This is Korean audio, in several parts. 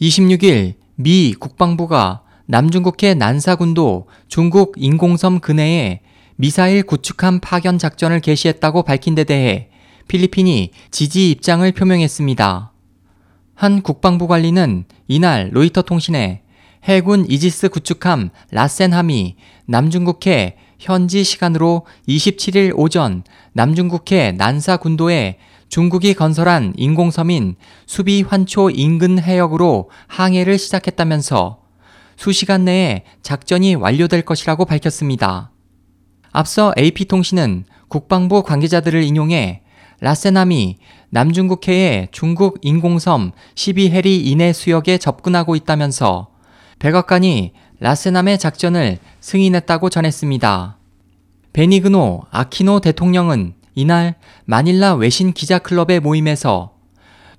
26일 미 국방부가 남중국해 난사군도 중국 인공섬 근해에 미사일 구축함 파견 작전을 개시했다고 밝힌 데 대해 필리핀이 지지 입장을 표명했습니다. 한 국방부 관리는 이날 로이터 통신에 해군 이지스 구축함 라센함이 남중국해 현지 시간으로 27일 오전 남중국해 난사 군도에 중국이 건설한 인공섬인 수비 환초 인근 해역으로 항해를 시작했다면서 수시간 내에 작전이 완료될 것이라고 밝혔습니다. 앞서 AP통신은 국방부 관계자들을 인용해 라세남이 남중국해의 중국 인공섬 12해리 이내 수역에 접근하고 있다면서 백악관이 라세남의 작전을 승인했다고 전했습니다. 베니그노 아키노 대통령은 이날 마닐라 외신 기자 클럽의 모임에서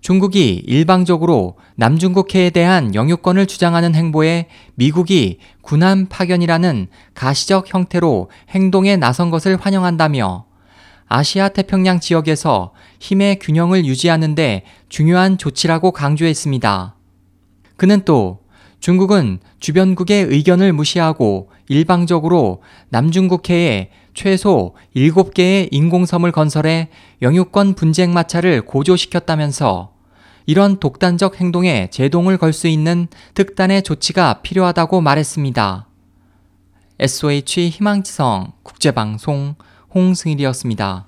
중국이 일방적으로 남중국해에 대한 영유권을 주장하는 행보에 미국이 군함 파견이라는 가시적 형태로 행동에 나선 것을 환영한다며 아시아 태평양 지역에서 힘의 균형을 유지하는데 중요한 조치라고 강조했습니다. 그는 또 중국은 주변국의 의견을 무시하고 일방적으로 남중국해에 최소 7개의 인공섬을 건설해 영유권 분쟁 마찰을 고조시켰다면서 이런 독단적 행동에 제동을 걸 수 있는 특단의 조치가 필요하다고 말했습니다. SOH 희망지성 국제방송 홍승일이었습니다.